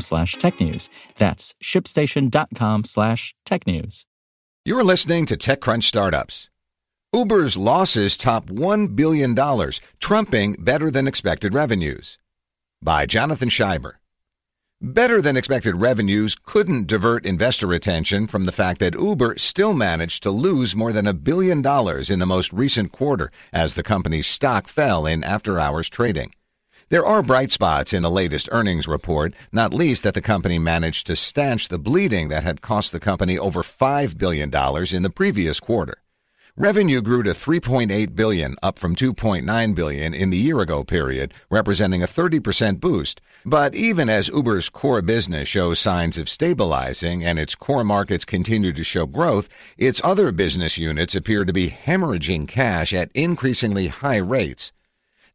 slash technews. That's shipstation.com slash technews. You're listening to TechCrunch Startups. Uber's losses top $1 billion, trumping better than expected revenues. By Jonathan Shieber. Better than expected revenues couldn't divert investor attention from the fact that Uber still managed to lose more than a billion dollars in the most recent quarter as the company's stock fell in after hours trading. There are bright spots in the latest earnings report, not least that the company managed to stanch the bleeding that had cost the company over $5 billion in the previous quarter. Revenue grew to 3.8 billion, up from 2.9 billion in the year-ago period, representing a 30% boost. But even as Uber's core business shows signs of stabilizing and its core markets continue to show growth, its other business units appear to be hemorrhaging cash at increasingly high rates.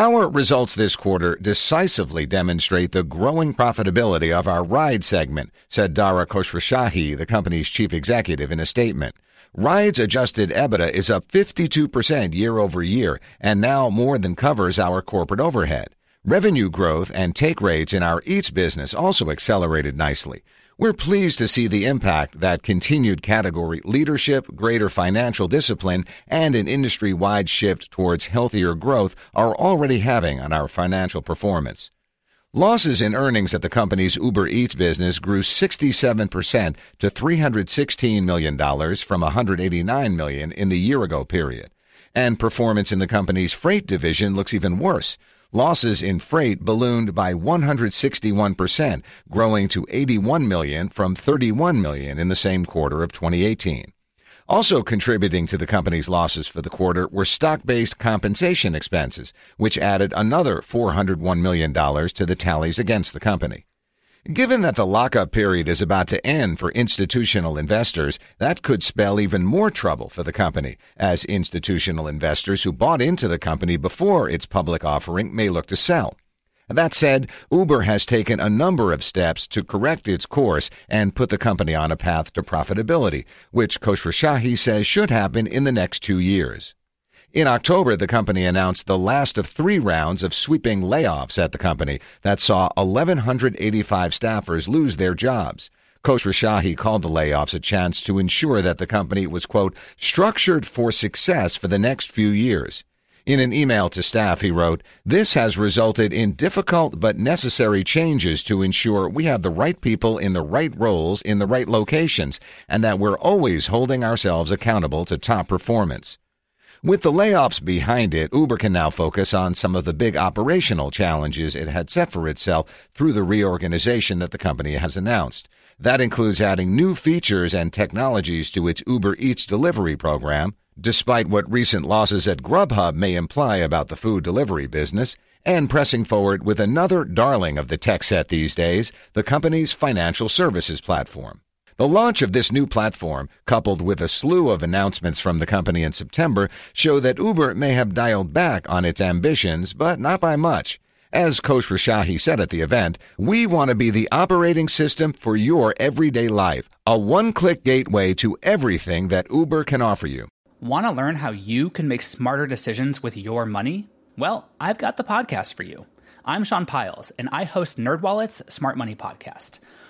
Our results this quarter decisively demonstrate the growing profitability of our ride segment, said Dara Khosrowshahi, the company's chief executive, in a statement. Rides adjusted EBITDA is up 52% year over year and now more than covers our corporate overhead. Revenue growth and take rates in our Eats business also accelerated nicely. We're pleased to see the impact that continued category leadership, greater financial discipline, and an industry wide shift towards healthier growth are already having on our financial performance. Losses in earnings at the company's Uber Eats business grew 67% to $316 million from 189 million in the year ago period. And performance in the company's freight division looks even worse. Losses in freight ballooned by 161%, growing to 81 million from 31 million in the same quarter of 2018. Also contributing to the company's losses for the quarter were stock-based compensation expenses, which added another $401 million to the tallies against the company. Given that the lockup period is about to end for institutional investors, that could spell even more trouble for the company, as institutional investors who bought into the company before its public offering may look to sell. That said, Uber has taken a number of steps to correct its course and put the company on a path to profitability, which Khosrowshahi says should happen in the next two years. In October, the company announced the last of three rounds of sweeping layoffs at the company that saw 1,185 staffers lose their jobs. Khosrowshahi called the layoffs a chance to ensure that the company was, quote, structured for success for the next few years. In an email to staff, he wrote, This has resulted in difficult but necessary changes to ensure we have the right people in the right roles in the right locations and that we're always holding ourselves accountable to top performance. With the layoffs behind it, Uber can now focus on some of the big operational challenges it had set for itself through the reorganization that the company has announced. That includes adding new features and technologies to its Uber Eats delivery program, despite what recent losses at Grubhub may imply about the food delivery business, and pressing forward with another darling of the tech set these days, the company's financial services platform. The launch of this new platform, coupled with a slew of announcements from the company in September, show that Uber may have dialed back on its ambitions, but not by much. As Khosrowshahi said at the event, we want to be the operating system for your everyday life, a one-click gateway to everything that Uber can offer you. Want to learn how you can make smarter decisions with your money? Well, I've got the podcast for you. I'm Sean Pyles, and I host NerdWallet's Smart Money Podcast.